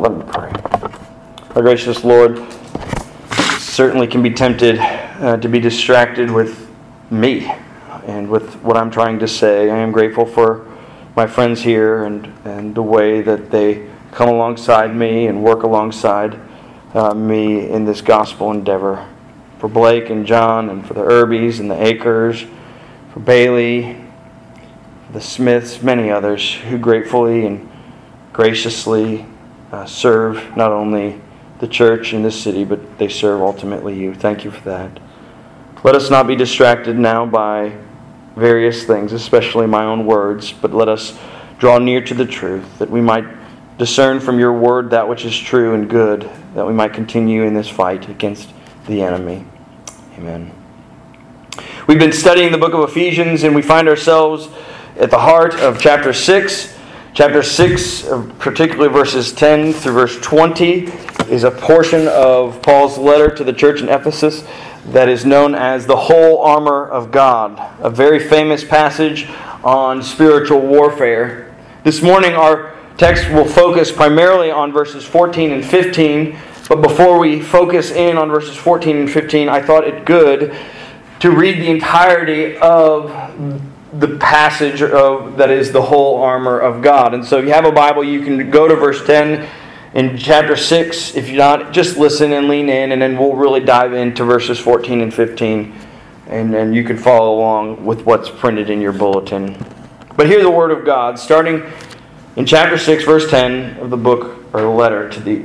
Let me pray. Our gracious Lord, certainly can be tempted uh, to be distracted with me and with what I'm trying to say. I am grateful for my friends here and, and the way that they come alongside me and work alongside uh, me in this gospel endeavor. For Blake and John, and for the Irbies and the Akers, for Bailey, the Smiths, many others who gratefully and graciously uh, serve not only the church in this city, but they serve ultimately you. Thank you for that. Let us not be distracted now by various things, especially my own words, but let us draw near to the truth, that we might discern from your word that which is true and good, that we might continue in this fight against the enemy. Amen. We've been studying the book of Ephesians, and we find ourselves at the heart of chapter 6. Chapter 6, uh, particularly verses 10 through verse 20, is a portion of Paul's letter to the church in Ephesus that is known as the whole armor of God, a very famous passage on spiritual warfare. This morning, our text will focus primarily on verses 14 and 15, but before we focus in on verses 14 and 15, I thought it good to read the entirety of the passage of, that is the whole armor of God. And so if you have a Bible, you can go to verse 10 in chapter 6. If you're not, just listen and lean in, and then we'll really dive into verses 14 and 15. And, and you can follow along with what's printed in your bulletin. But hear the word of God, starting in chapter 6, verse 10 of the book or letter to the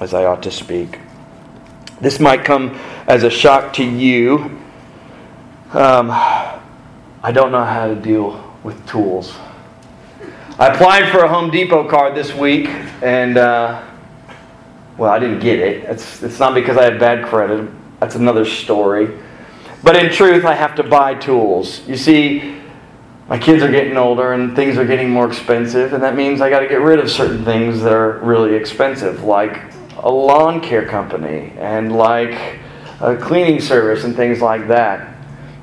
as I ought to speak. This might come as a shock to you. Um, I don't know how to deal with tools. I applied for a Home Depot card this week, and uh, well, I didn't get it. It's, it's not because I had bad credit, that's another story. But in truth, I have to buy tools. You see, my kids are getting older and things are getting more expensive, and that means I got to get rid of certain things that are really expensive, like a lawn care company and like a cleaning service and things like that.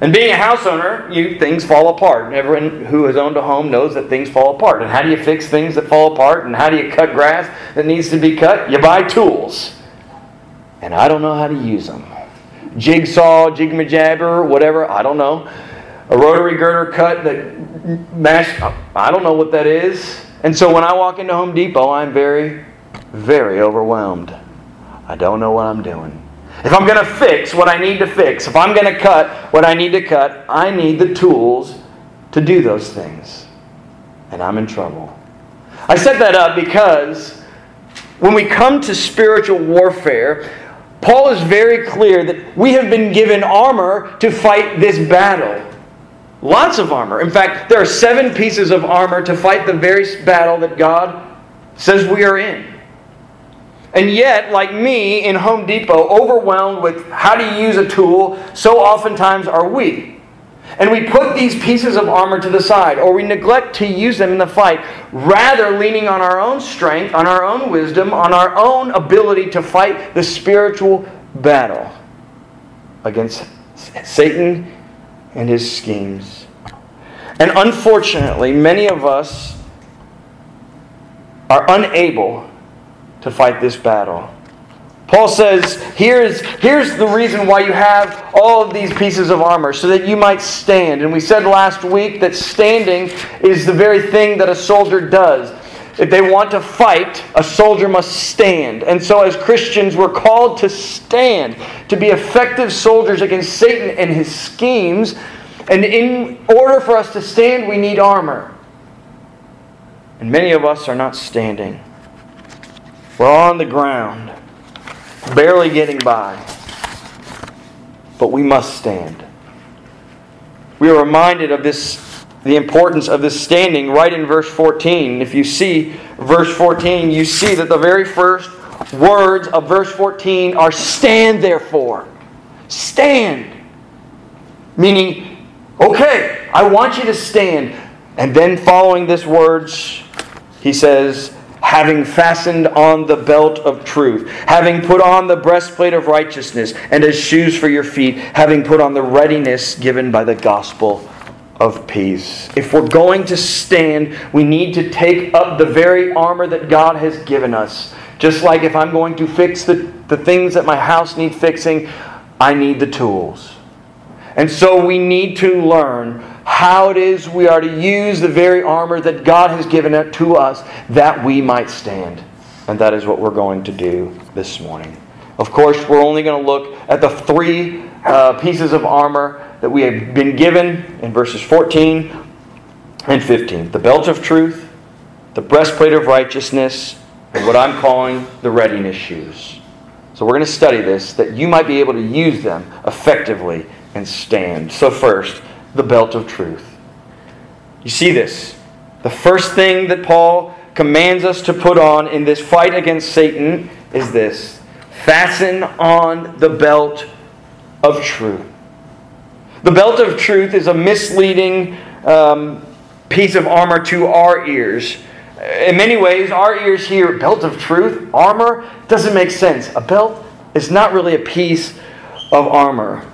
And being a house owner, you things fall apart. Everyone who has owned a home knows that things fall apart. And how do you fix things that fall apart? And how do you cut grass that needs to be cut? You buy tools. And I don't know how to use them. Jigsaw, jigmajabber, whatever, I don't know. A rotary girder cut that mash, I don't know what that is. And so when I walk into Home Depot, I'm very very overwhelmed. I don't know what I'm doing. If I'm going to fix what I need to fix, if I'm going to cut what I need to cut, I need the tools to do those things. And I'm in trouble. I set that up because when we come to spiritual warfare, Paul is very clear that we have been given armor to fight this battle. Lots of armor. In fact, there are seven pieces of armor to fight the very battle that God says we are in. And yet, like me in Home Depot, overwhelmed with how to use a tool, so oftentimes are we. And we put these pieces of armor to the side, or we neglect to use them in the fight, rather leaning on our own strength, on our own wisdom, on our own ability to fight the spiritual battle against Satan and his schemes. And unfortunately, many of us are unable to fight this battle. Paul says, here's, here's the reason why you have all of these pieces of armor, so that you might stand. And we said last week that standing is the very thing that a soldier does. If they want to fight, a soldier must stand. And so, as Christians, we're called to stand, to be effective soldiers against Satan and his schemes. And in order for us to stand, we need armor. And many of us are not standing, we're on the ground barely getting by. But we must stand. We are reminded of this the importance of this standing right in verse 14. If you see verse 14, you see that the very first words of verse 14 are stand therefore. Stand. Meaning, okay, I want you to stand. And then following this words, he says, having fastened on the belt of truth, having put on the breastplate of righteousness, and as shoes for your feet, having put on the readiness given by the gospel of peace. If we're going to stand, we need to take up the very armor that God has given us. Just like if I'm going to fix the, the things that my house needs fixing, I need the tools. And so we need to learn how it is we are to use the very armor that God has given to us that we might stand. And that is what we're going to do this morning. Of course, we're only going to look at the three uh, pieces of armor that we have been given in verses 14 and 15 the belt of truth, the breastplate of righteousness, and what I'm calling the readiness shoes. So we're going to study this that you might be able to use them effectively and stand. So, first, the belt of truth. You see this. The first thing that Paul commands us to put on in this fight against Satan is this fasten on the belt of truth. The belt of truth is a misleading um, piece of armor to our ears. In many ways, our ears hear belt of truth, armor, doesn't make sense. A belt is not really a piece of armor.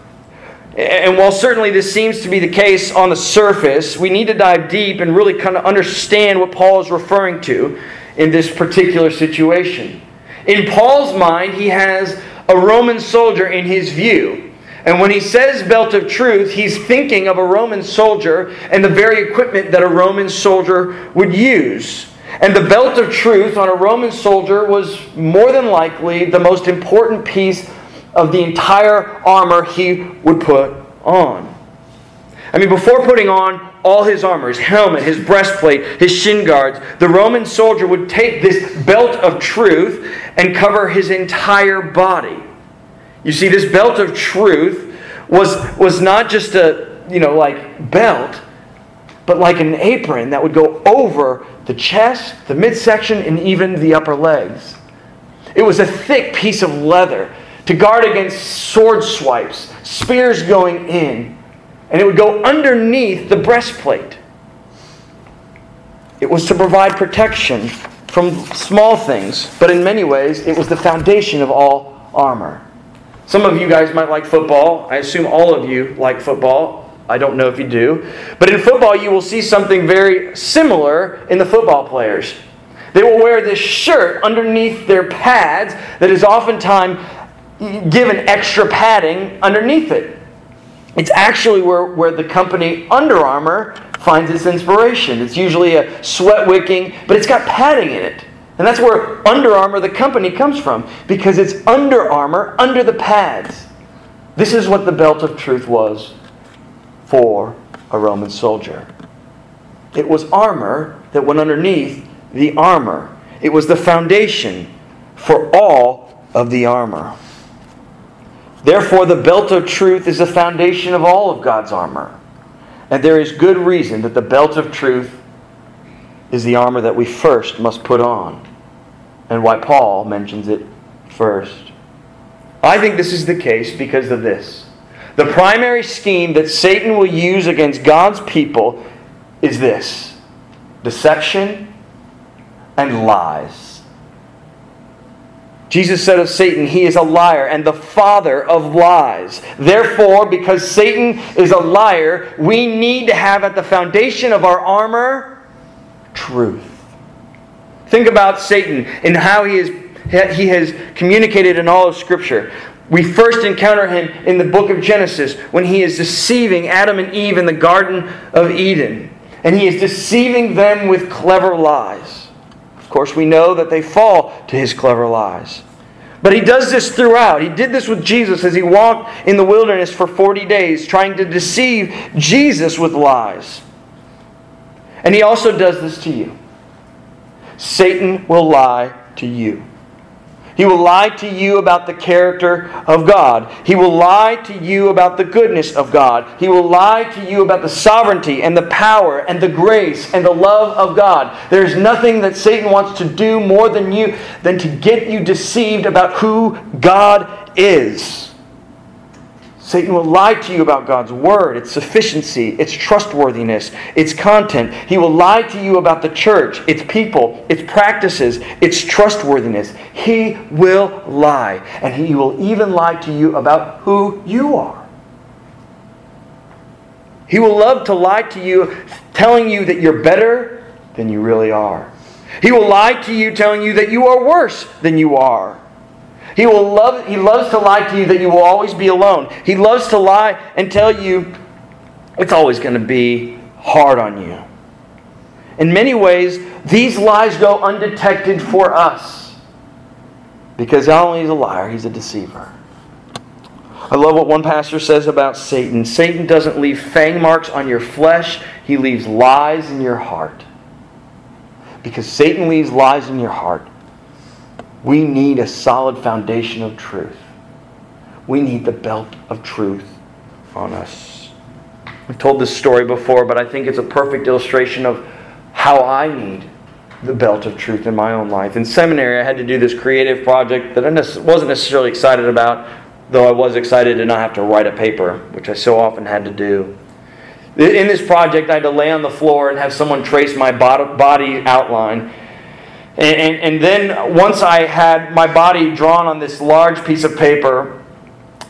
And while certainly this seems to be the case on the surface, we need to dive deep and really kind of understand what Paul is referring to in this particular situation. In Paul's mind, he has a Roman soldier in his view. And when he says belt of truth, he's thinking of a Roman soldier and the very equipment that a Roman soldier would use. And the belt of truth on a Roman soldier was more than likely the most important piece of the entire armor he would put on. I mean, before putting on all his armor, his helmet, his breastplate, his shin guards, the Roman soldier would take this belt of truth and cover his entire body. You see, this belt of truth was, was not just a, you know, like belt, but like an apron that would go over the chest, the midsection, and even the upper legs. It was a thick piece of leather to guard against sword swipes, spears going in, and it would go underneath the breastplate. It was to provide protection from small things, but in many ways, it was the foundation of all armor. Some of you guys might like football. I assume all of you like football. I don't know if you do. But in football, you will see something very similar in the football players. They will wear this shirt underneath their pads that is oftentimes given extra padding underneath it. It's actually where, where the company Under Armour finds its inspiration. It's usually a sweat wicking, but it's got padding in it. And that's where Under Armour, the company, comes from, because it's Under Armour under the pads. This is what the belt of truth was for a Roman soldier. It was armor that went underneath the armor, it was the foundation for all of the armor. Therefore, the belt of truth is the foundation of all of God's armor. And there is good reason that the belt of truth is the armor that we first must put on, and why Paul mentions it first. I think this is the case because of this. The primary scheme that Satan will use against God's people is this deception and lies. Jesus said of Satan, he is a liar and the father of lies. Therefore, because Satan is a liar, we need to have at the foundation of our armor truth. Think about Satan and how he is he has communicated in all of Scripture. We first encounter him in the book of Genesis when he is deceiving Adam and Eve in the Garden of Eden. And he is deceiving them with clever lies. Of course, we know that they fall to his clever lies. But he does this throughout. He did this with Jesus as he walked in the wilderness for 40 days, trying to deceive Jesus with lies. And he also does this to you. Satan will lie to you. He will lie to you about the character of God. He will lie to you about the goodness of God. He will lie to you about the sovereignty and the power and the grace and the love of God. There's nothing that Satan wants to do more than you than to get you deceived about who God is. Satan will lie to you about God's word, its sufficiency, its trustworthiness, its content. He will lie to you about the church, its people, its practices, its trustworthiness. He will lie. And he will even lie to you about who you are. He will love to lie to you, telling you that you're better than you really are. He will lie to you, telling you that you are worse than you are. He will love he loves to lie to you that you will always be alone. He loves to lie and tell you it's always going to be hard on you. In many ways, these lies go undetected for us. Because not only is a liar, he's a deceiver. I love what one pastor says about Satan. Satan doesn't leave fang marks on your flesh, he leaves lies in your heart. Because Satan leaves lies in your heart, we need a solid foundation of truth. We need the belt of truth on us. I've told this story before, but I think it's a perfect illustration of how I need the belt of truth in my own life. In seminary, I had to do this creative project that I wasn't necessarily excited about, though I was excited to not have to write a paper, which I so often had to do. In this project, I had to lay on the floor and have someone trace my body outline and, and, and then once I had my body drawn on this large piece of paper,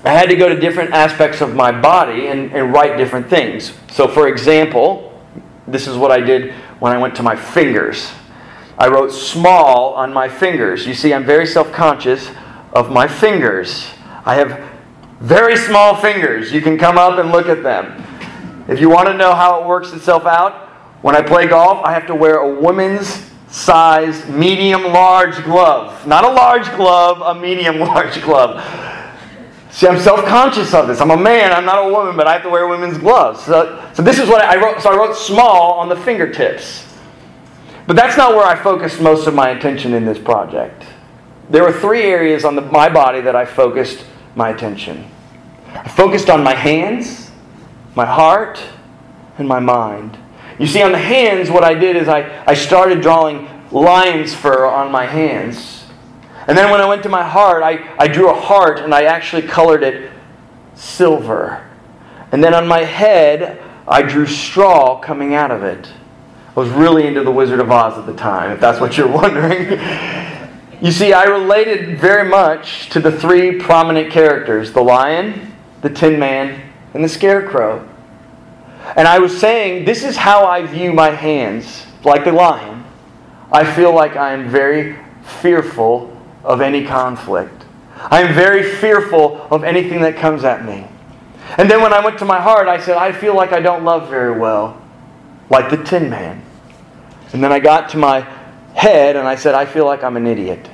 I had to go to different aspects of my body and, and write different things. So, for example, this is what I did when I went to my fingers. I wrote small on my fingers. You see, I'm very self conscious of my fingers. I have very small fingers. You can come up and look at them. If you want to know how it works itself out, when I play golf, I have to wear a woman's size medium large glove. Not a large glove, a medium large glove. See, I'm self conscious of this. I'm a man, I'm not a woman, but I have to wear women's gloves. So, so this is what I wrote. So I wrote small on the fingertips. But that's not where I focused most of my attention in this project. There were three areas on the, my body that I focused my attention. I focused on my hands, my heart, and my mind. You see, on the hands, what I did is I, I started drawing lion's fur on my hands. And then when I went to my heart, I, I drew a heart and I actually colored it silver. And then on my head, I drew straw coming out of it. I was really into The Wizard of Oz at the time, if that's what you're wondering. you see, I related very much to the three prominent characters the lion, the tin man, and the scarecrow. And I was saying, this is how I view my hands, like the lion. I feel like I am very fearful of any conflict. I am very fearful of anything that comes at me. And then when I went to my heart, I said, I feel like I don't love very well, like the Tin Man. And then I got to my head and I said, I feel like I'm an idiot.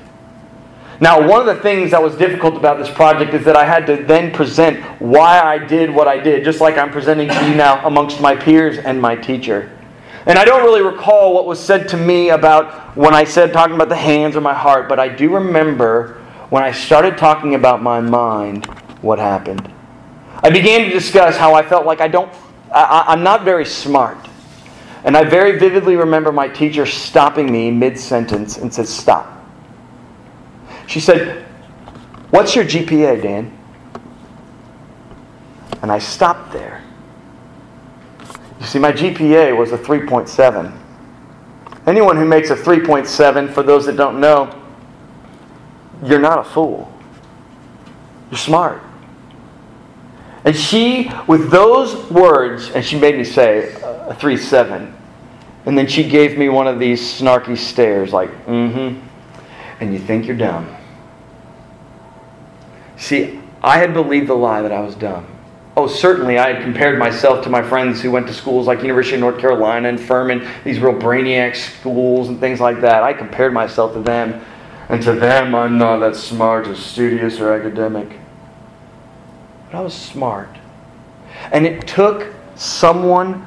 Now, one of the things that was difficult about this project is that I had to then present why I did what I did, just like I'm presenting to you now amongst my peers and my teacher. And I don't really recall what was said to me about when I said talking about the hands or my heart, but I do remember when I started talking about my mind what happened. I began to discuss how I felt like I don't, I, I'm not very smart. And I very vividly remember my teacher stopping me mid sentence and said, Stop. She said, What's your GPA, Dan? And I stopped there. You see, my GPA was a 3.7. Anyone who makes a 3.7, for those that don't know, you're not a fool. You're smart. And she, with those words, and she made me say a 3.7, and then she gave me one of these snarky stares, like, mm hmm. And you think you're dumb. See, I had believed the lie that I was dumb. Oh, certainly, I had compared myself to my friends who went to schools like University of North Carolina and Furman, these real brainiac schools and things like that. I compared myself to them, and to them, I'm not that smart or studious or academic. But I was smart. And it took someone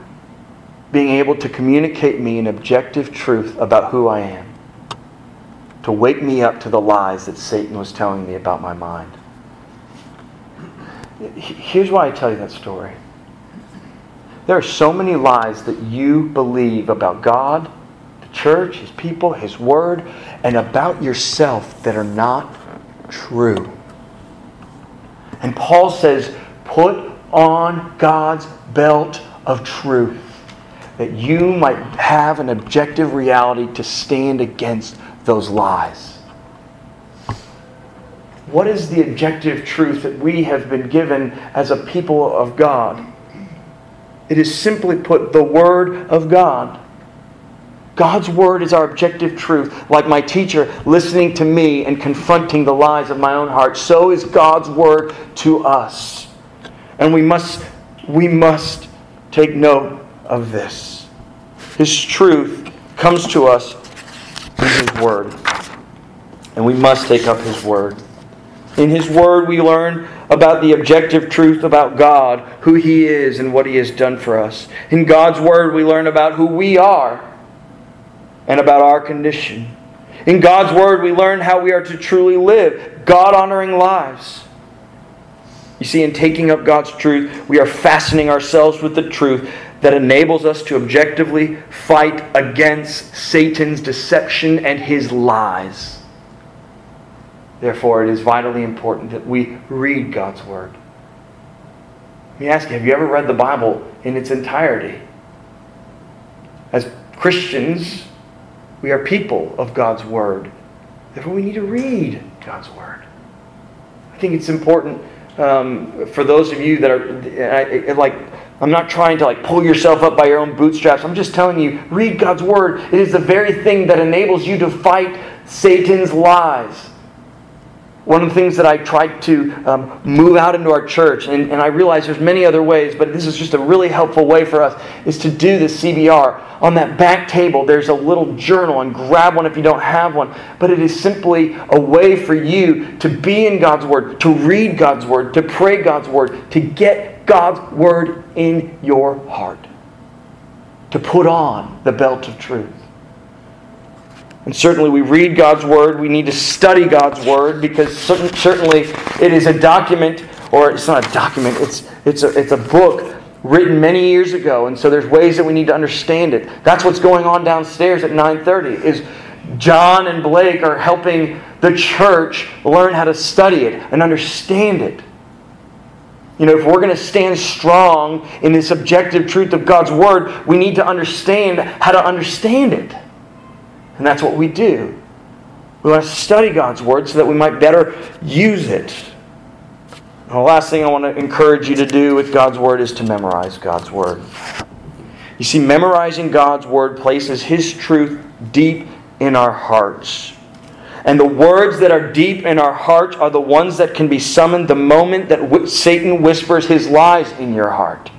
being able to communicate me an objective truth about who I am to wake me up to the lies that Satan was telling me about my mind. Here's why I tell you that story. There are so many lies that you believe about God, the church, His people, His Word, and about yourself that are not true. And Paul says, put on God's belt of truth that you might have an objective reality to stand against those lies. What is the objective truth that we have been given as a people of God? It is simply put the Word of God. God's Word is our objective truth. Like my teacher listening to me and confronting the lies of my own heart, so is God's Word to us. And we must, we must take note of this. His truth comes to us His Word. And we must take up His Word. In His Word, we learn about the objective truth about God, who He is, and what He has done for us. In God's Word, we learn about who we are and about our condition. In God's Word, we learn how we are to truly live God honoring lives. You see, in taking up God's truth, we are fastening ourselves with the truth that enables us to objectively fight against Satan's deception and his lies. Therefore, it is vitally important that we read God's Word. Let me ask you have you ever read the Bible in its entirety? As Christians, we are people of God's Word. Therefore, we need to read God's Word. I think it's important um, for those of you that are like, I'm not trying to like pull yourself up by your own bootstraps. I'm just telling you, read God's Word. It is the very thing that enables you to fight Satan's lies one of the things that I tried to um, move out into our church, and, and I realize there's many other ways, but this is just a really helpful way for us, is to do this CBR. On that back table, there's a little journal, and grab one if you don't have one. But it is simply a way for you to be in God's Word, to read God's Word, to pray God's Word, to get God's Word in your heart, to put on the belt of truth. And certainly, we read God's Word. We need to study God's Word because certainly it is a document, or it's not a document, it's, it's, a, it's a book written many years ago. And so there's ways that we need to understand it. That's what's going on downstairs at 9.30 is John and Blake are helping the church learn how to study it and understand it. You know, if we're going to stand strong in this objective truth of God's Word, we need to understand how to understand it. And that's what we do. We want to study God's Word so that we might better use it. And the last thing I want to encourage you to do with God's Word is to memorize God's Word. You see, memorizing God's Word places His truth deep in our hearts. And the words that are deep in our hearts are the ones that can be summoned the moment that Satan whispers his lies in your heart.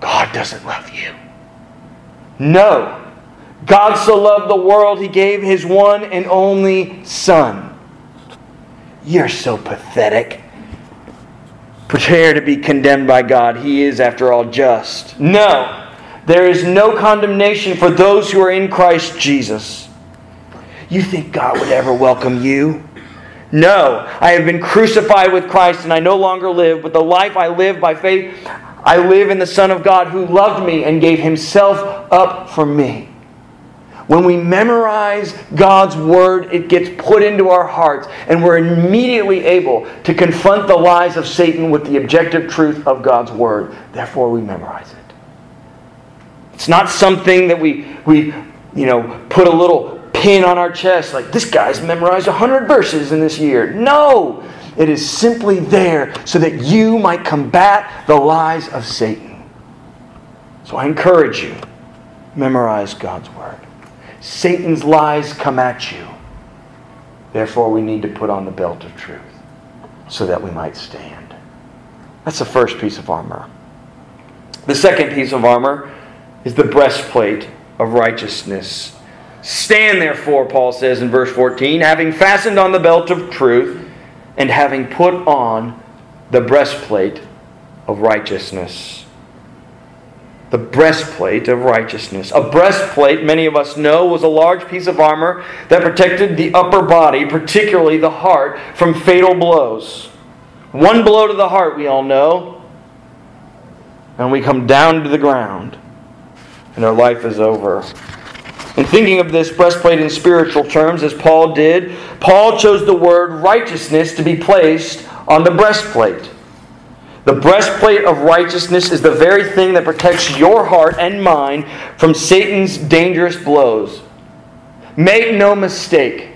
God doesn't love you. No. God so loved the world, he gave his one and only Son. You're so pathetic. Prepare to be condemned by God. He is, after all, just. No, there is no condemnation for those who are in Christ Jesus. You think God would ever welcome you? No, I have been crucified with Christ and I no longer live, but the life I live by faith, I live in the Son of God who loved me and gave himself up for me. When we memorize God's Word, it gets put into our hearts, and we're immediately able to confront the lies of Satan with the objective truth of God's Word. Therefore, we memorize it. It's not something that we, we you know, put a little pin on our chest like this guy's memorized 100 verses in this year. No! It is simply there so that you might combat the lies of Satan. So I encourage you memorize God's Word. Satan's lies come at you. Therefore, we need to put on the belt of truth so that we might stand. That's the first piece of armor. The second piece of armor is the breastplate of righteousness. Stand therefore, Paul says in verse 14, having fastened on the belt of truth and having put on the breastplate of righteousness. The breastplate of righteousness. A breastplate, many of us know, was a large piece of armor that protected the upper body, particularly the heart, from fatal blows. One blow to the heart, we all know, and we come down to the ground, and our life is over. In thinking of this breastplate in spiritual terms, as Paul did, Paul chose the word righteousness to be placed on the breastplate. The breastplate of righteousness is the very thing that protects your heart and mind from Satan's dangerous blows. Make no mistake,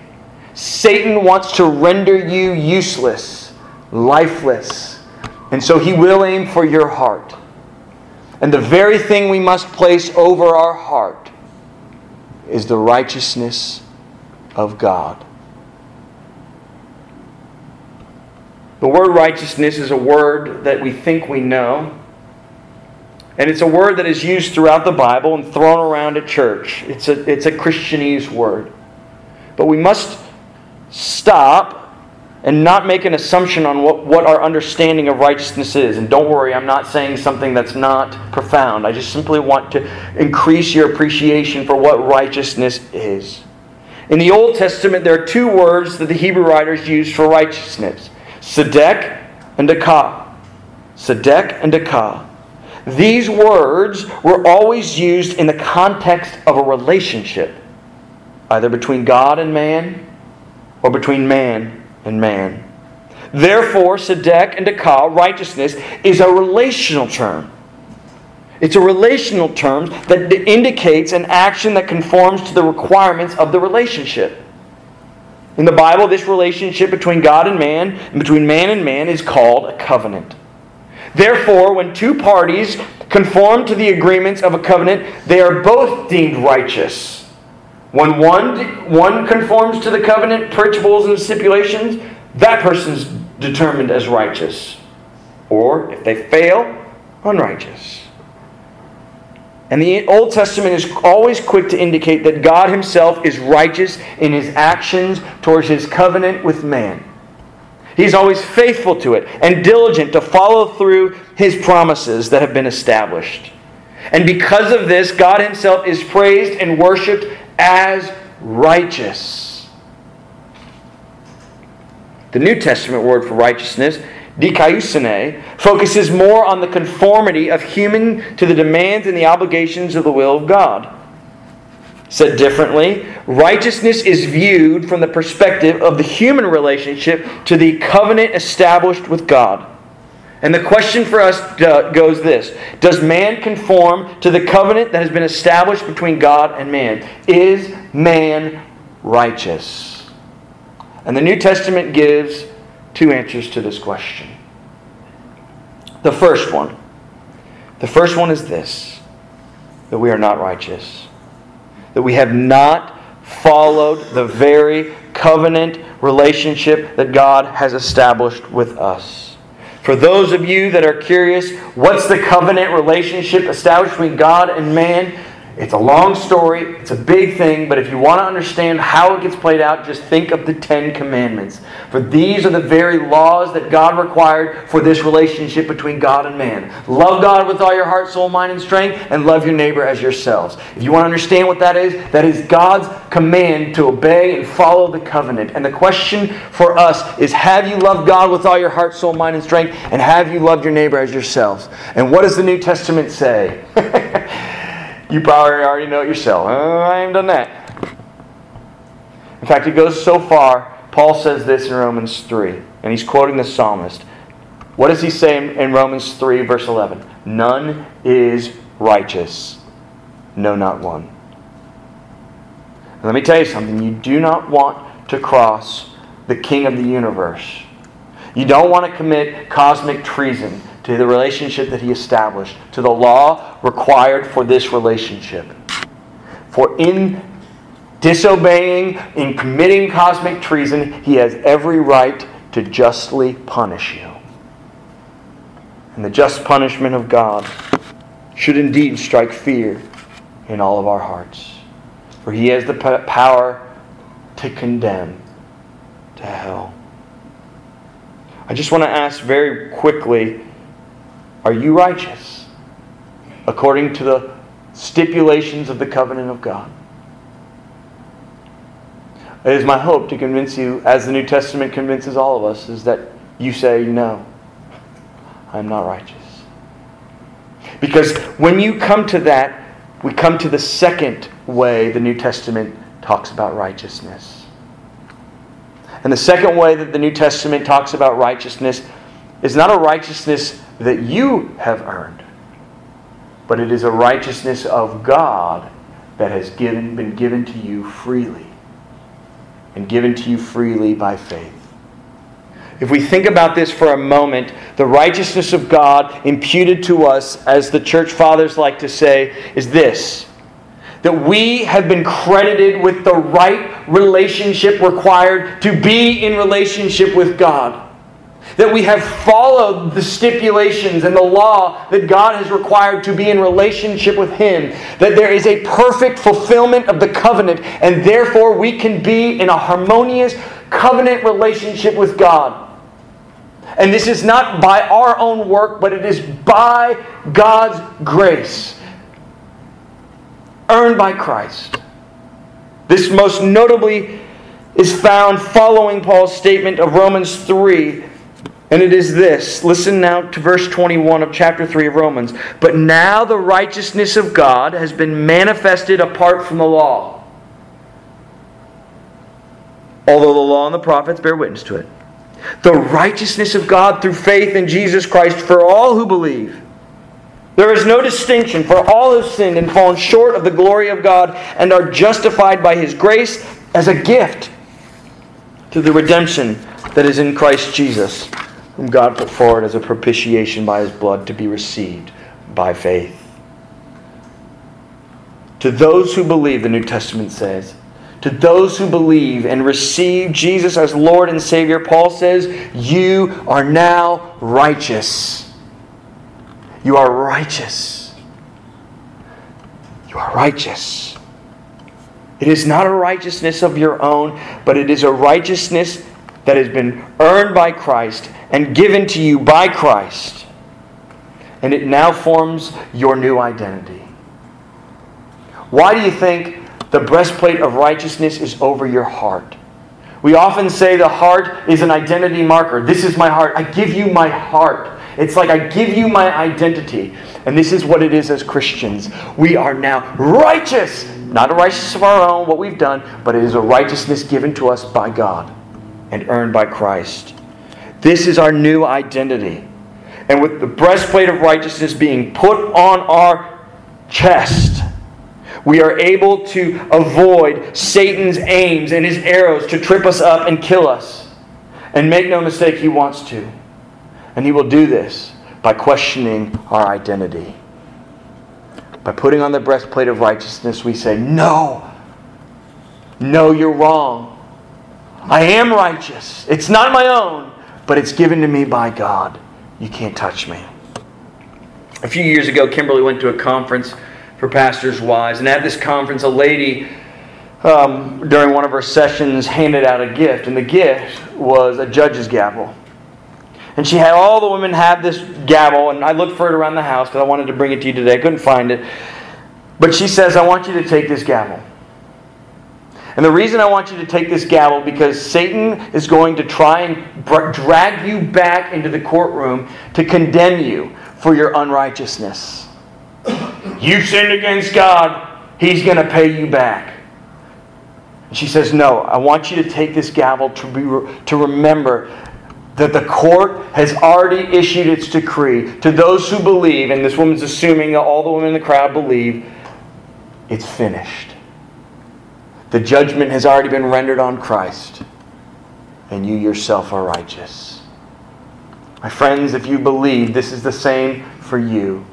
Satan wants to render you useless, lifeless, and so he will aim for your heart. And the very thing we must place over our heart is the righteousness of God. The word righteousness is a word that we think we know. And it's a word that is used throughout the Bible and thrown around at church. It's a, it's a Christianese word. But we must stop and not make an assumption on what, what our understanding of righteousness is. And don't worry, I'm not saying something that's not profound. I just simply want to increase your appreciation for what righteousness is. In the Old Testament, there are two words that the Hebrew writers used for righteousness Sedek and Dakah. Sedek and Dakah. These words were always used in the context of a relationship, either between God and man or between man and man. Therefore, Sedek and Dakah, righteousness, is a relational term. It's a relational term that indicates an action that conforms to the requirements of the relationship. In the Bible, this relationship between God and man and between man and man is called a covenant. Therefore, when two parties conform to the agreements of a covenant, they are both deemed righteous. When one, one conforms to the covenant principles and stipulations, that person's determined as righteous. Or, if they fail, unrighteous. And the Old Testament is always quick to indicate that God Himself is righteous in His actions towards His covenant with man. He's always faithful to it and diligent to follow through His promises that have been established. And because of this, God Himself is praised and worshiped as righteous. The New Testament word for righteousness, dikaiosune, focuses more on the conformity of human to the demands and the obligations of the will of God. Said differently, righteousness is viewed from the perspective of the human relationship to the covenant established with God. And the question for us uh, goes this Does man conform to the covenant that has been established between God and man? Is man righteous? And the New Testament gives two answers to this question. The first one, the first one is this that we are not righteous, that we have not followed the very covenant relationship that God has established with us. For those of you that are curious, what's the covenant relationship established between God and man? It's a long story, it's a big thing, but if you want to understand how it gets played out, just think of the Ten Commandments. For these are the very laws that God required for this relationship between God and man. Love God with all your heart, soul, mind, and strength, and love your neighbor as yourselves. If you want to understand what that is, that is God's command to obey and follow the covenant. And the question for us is have you loved God with all your heart, soul, mind, and strength, and have you loved your neighbor as yourselves? And what does the New Testament say? You probably already know it yourself. Oh, I haven't done that. In fact, it goes so far, Paul says this in Romans 3, and he's quoting the psalmist. What does he say in Romans 3, verse 11? None is righteous, no, not one. let me tell you something. You do not want to cross the king of the universe. You don't want to commit cosmic treason to the relationship that he established, to the law required for this relationship. For in disobeying, in committing cosmic treason, he has every right to justly punish you. And the just punishment of God should indeed strike fear in all of our hearts. For he has the power to condemn to hell. I just want to ask very quickly are you righteous according to the stipulations of the covenant of God? It is my hope to convince you, as the New Testament convinces all of us, is that you say, No, I'm not righteous. Because when you come to that, we come to the second way the New Testament talks about righteousness. And the second way that the New Testament talks about righteousness is not a righteousness that you have earned, but it is a righteousness of God that has given, been given to you freely and given to you freely by faith. If we think about this for a moment, the righteousness of God imputed to us, as the church fathers like to say, is this that we have been credited with the right relationship required to be in relationship with God that we have followed the stipulations and the law that God has required to be in relationship with Him, that there is a perfect fulfillment of the covenant, and therefore we can be in a harmonious covenant relationship with God. And this is not by our own work, but it is by God's grace, earned by Christ. This most notably is found following Paul's statement of Romans 3 and it is this. Listen now to verse 21 of chapter 3 of Romans. But now the righteousness of God has been manifested apart from the law. Although the law and the prophets bear witness to it. The righteousness of God through faith in Jesus Christ for all who believe. There is no distinction, for all have sinned and fallen short of the glory of God and are justified by His grace as a gift to the redemption that is in Christ Jesus whom God put forward as a propitiation by his blood to be received by faith. To those who believe, the New Testament says, to those who believe and receive Jesus as Lord and Savior, Paul says, You are now righteous. You are righteous. You are righteous. It is not a righteousness of your own, but it is a righteousness that has been earned by Christ and given to you by Christ. And it now forms your new identity. Why do you think the breastplate of righteousness is over your heart? We often say the heart is an identity marker. This is my heart. I give you my heart. It's like I give you my identity. And this is what it is as Christians. We are now righteous. Not a righteousness of our own, what we've done, but it is a righteousness given to us by God and earned by Christ. This is our new identity. And with the breastplate of righteousness being put on our chest, we are able to avoid Satan's aims and his arrows to trip us up and kill us. And make no mistake, he wants to. And he will do this by questioning our identity. By putting on the breastplate of righteousness, we say, No, no, you're wrong. I am righteous. It's not my own, but it's given to me by God. You can't touch me. A few years ago, Kimberly went to a conference for pastors' wives, and at this conference, a lady um, during one of her sessions handed out a gift, and the gift was a judge's gavel. And she had all the women have this gavel, and I looked for it around the house because I wanted to bring it to you today. I couldn't find it. But she says, I want you to take this gavel. And the reason I want you to take this gavel because Satan is going to try and drag you back into the courtroom to condemn you for your unrighteousness. You sinned against God, he's going to pay you back. And she says, "No, I want you to take this gavel to be to remember that the court has already issued its decree to those who believe, and this woman's assuming that all the women in the crowd believe, it's finished. The judgment has already been rendered on Christ, and you yourself are righteous. My friends, if you believe, this is the same for you.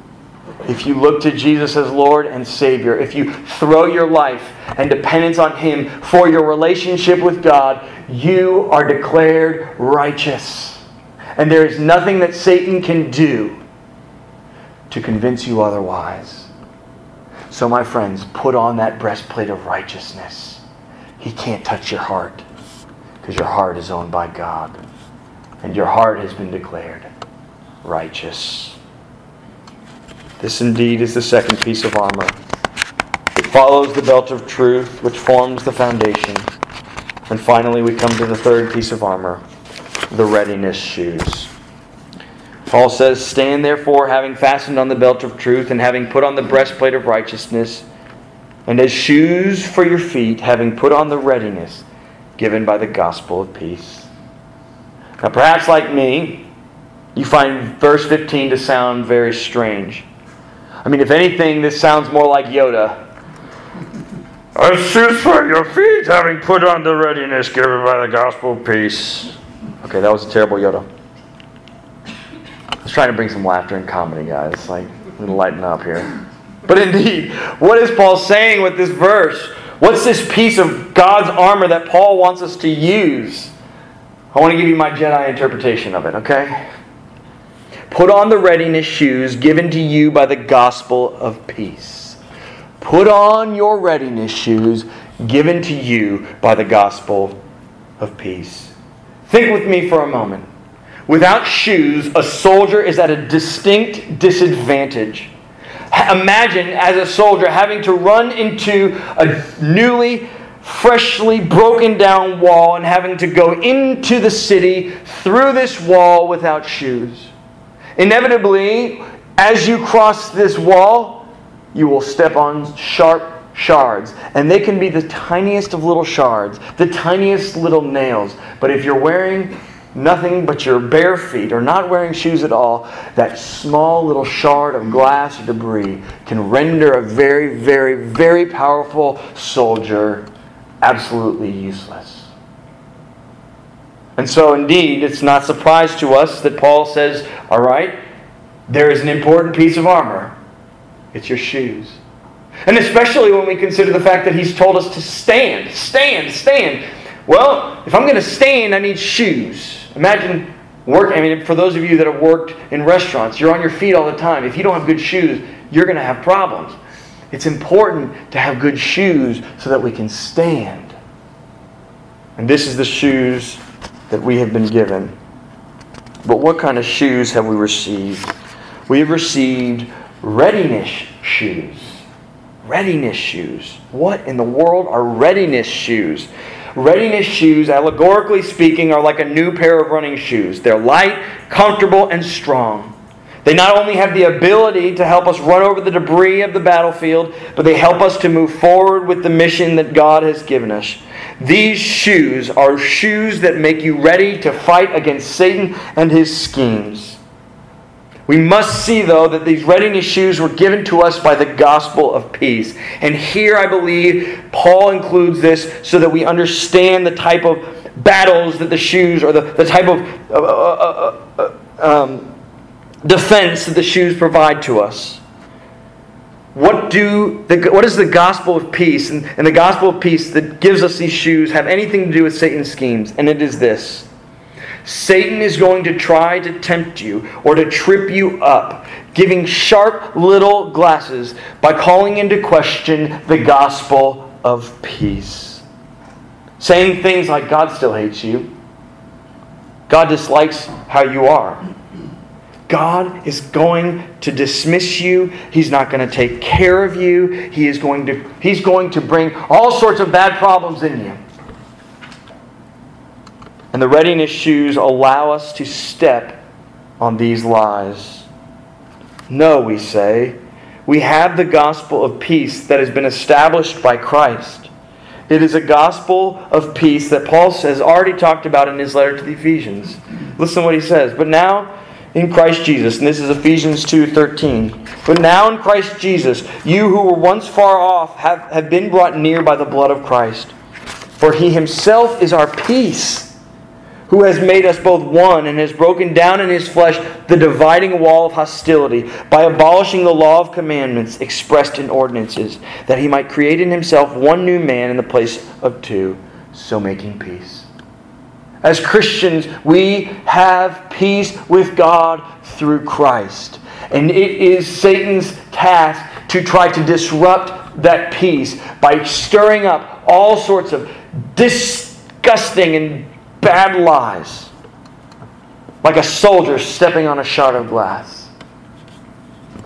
if you look to Jesus as Lord and Savior, if you throw your life and dependence on Him for your relationship with God, you are declared righteous. And there is nothing that Satan can do to convince you otherwise. So, my friends, put on that breastplate of righteousness. He can't touch your heart because your heart is owned by God. And your heart has been declared righteous. This indeed is the second piece of armor. It follows the belt of truth, which forms the foundation. And finally, we come to the third piece of armor the readiness shoes. Paul says, Stand therefore, having fastened on the belt of truth, and having put on the breastplate of righteousness, and as shoes for your feet, having put on the readiness given by the gospel of peace. Now, perhaps like me, you find verse 15 to sound very strange. I mean, if anything, this sounds more like Yoda. As shoes for your feet, having put on the readiness given by the gospel of peace. Okay, that was a terrible Yoda. I was trying to bring some laughter and comedy, guys. Like, lighten up here. But indeed, what is Paul saying with this verse? What's this piece of God's armor that Paul wants us to use? I want to give you my Jedi interpretation of it, okay? Put on the readiness shoes given to you by the gospel of peace. Put on your readiness shoes given to you by the gospel of peace. Think with me for a moment. Without shoes, a soldier is at a distinct disadvantage. Imagine, as a soldier, having to run into a newly, freshly broken down wall and having to go into the city through this wall without shoes. Inevitably, as you cross this wall, you will step on sharp shards. And they can be the tiniest of little shards, the tiniest little nails. But if you're wearing nothing but your bare feet or not wearing shoes at all, that small little shard of glass or debris can render a very, very, very powerful soldier absolutely useless. And so, indeed, it's not surprise to us that Paul says, All right, there is an important piece of armor. It's your shoes. And especially when we consider the fact that he's told us to stand, stand, stand. Well, if I'm going to stand, I need shoes. Imagine work. I mean, for those of you that have worked in restaurants, you're on your feet all the time. If you don't have good shoes, you're going to have problems. It's important to have good shoes so that we can stand. And this is the shoes that we have been given. But what kind of shoes have we received? We have received readiness shoes. Readiness shoes. What in the world are readiness shoes? Readiness shoes, allegorically speaking, are like a new pair of running shoes. They're light, comfortable, and strong. They not only have the ability to help us run over the debris of the battlefield, but they help us to move forward with the mission that God has given us. These shoes are shoes that make you ready to fight against Satan and his schemes. We must see, though, that these readiness shoes were given to us by the gospel of peace. And here I believe Paul includes this so that we understand the type of battles that the shoes, or the, the type of uh, uh, uh, uh um, defense that the shoes provide to us. What, do the, what does the gospel of peace and, and the gospel of peace that gives us these shoes have anything to do with Satan's schemes? And it is this Satan is going to try to tempt you or to trip you up, giving sharp little glasses by calling into question the gospel of peace. Saying things like, God still hates you, God dislikes how you are. God is going to dismiss you. He's not going to take care of you. He is going to, he's going to bring all sorts of bad problems in you. And the readiness shoes allow us to step on these lies. No, we say, we have the gospel of peace that has been established by Christ. It is a gospel of peace that Paul has already talked about in his letter to the Ephesians. Listen to what he says. But now in Christ Jesus, and this is Ephesians 2:13. But now in Christ Jesus, you who were once far off have, have been brought near by the blood of Christ. For he himself is our peace who has made us both one and has broken down in his flesh the dividing wall of hostility by abolishing the law of commandments expressed in ordinances, that he might create in himself one new man in the place of two, so making peace. As Christians, we have peace with God through Christ. And it is Satan's task to try to disrupt that peace by stirring up all sorts of disgusting and bad lies, like a soldier stepping on a shard of glass.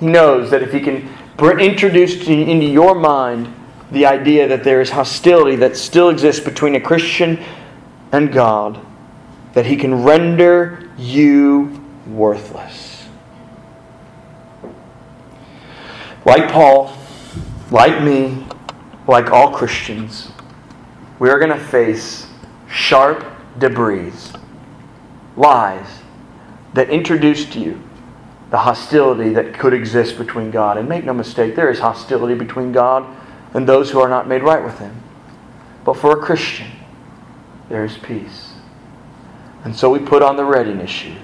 He knows that if he can introduce into your mind the idea that there is hostility that still exists between a Christian and God, that he can render you worthless. Like Paul, like me, like all Christians, we are going to face sharp debris, lies that introduce to you the hostility that could exist between God. And make no mistake, there is hostility between God and those who are not made right with Him. But for a Christian, there is peace. And so we put on the readiness shoes.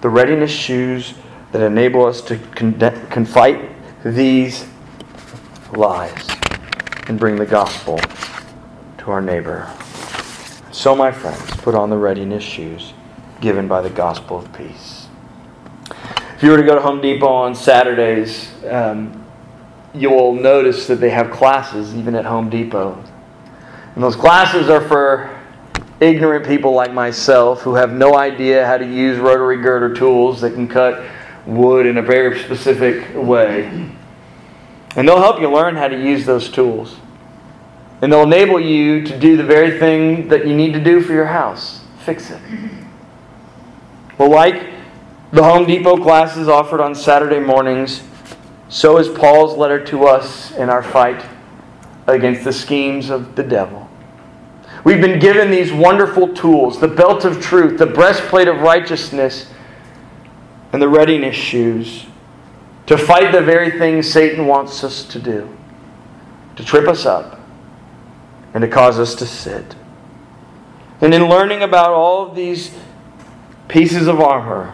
The readiness shoes that enable us to confide these lies and bring the gospel to our neighbor. So, my friends, put on the readiness shoes given by the gospel of peace. If you were to go to Home Depot on Saturdays, um, you will notice that they have classes even at Home Depot. And those classes are for ignorant people like myself who have no idea how to use rotary girder tools that can cut wood in a very specific way. And they'll help you learn how to use those tools. And they'll enable you to do the very thing that you need to do for your house fix it. Well, like the Home Depot classes offered on Saturday mornings, so is Paul's letter to us in our fight against the schemes of the devil. We've been given these wonderful tools the belt of truth, the breastplate of righteousness, and the readiness shoes to fight the very things Satan wants us to do to trip us up and to cause us to sit. And in learning about all of these pieces of armor,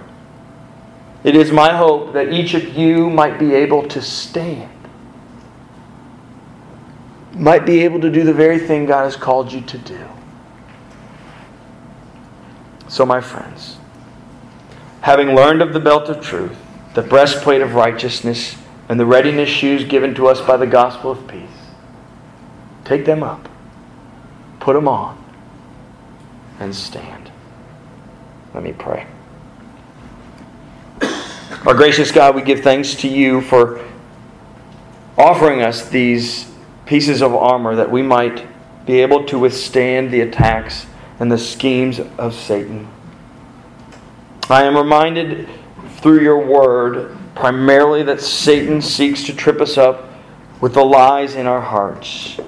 it is my hope that each of you might be able to stand, might be able to do the very thing God has called you to do. So, my friends, having learned of the belt of truth, the breastplate of righteousness, and the readiness shoes given to us by the gospel of peace, take them up Put them on and stand. Let me pray. Our gracious God, we give thanks to you for offering us these pieces of armor that we might be able to withstand the attacks and the schemes of Satan. I am reminded through your word primarily that Satan seeks to trip us up with the lies in our hearts.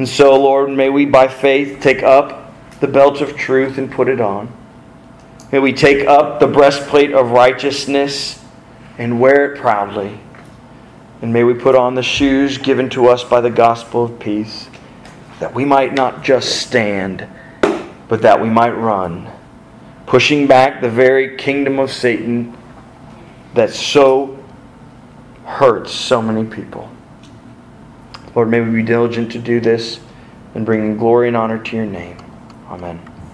And so, Lord, may we by faith take up the belt of truth and put it on. May we take up the breastplate of righteousness and wear it proudly. And may we put on the shoes given to us by the gospel of peace, that we might not just stand, but that we might run, pushing back the very kingdom of Satan that so hurts so many people. Lord, may we be diligent to do this and bring glory and honor to your name. Amen.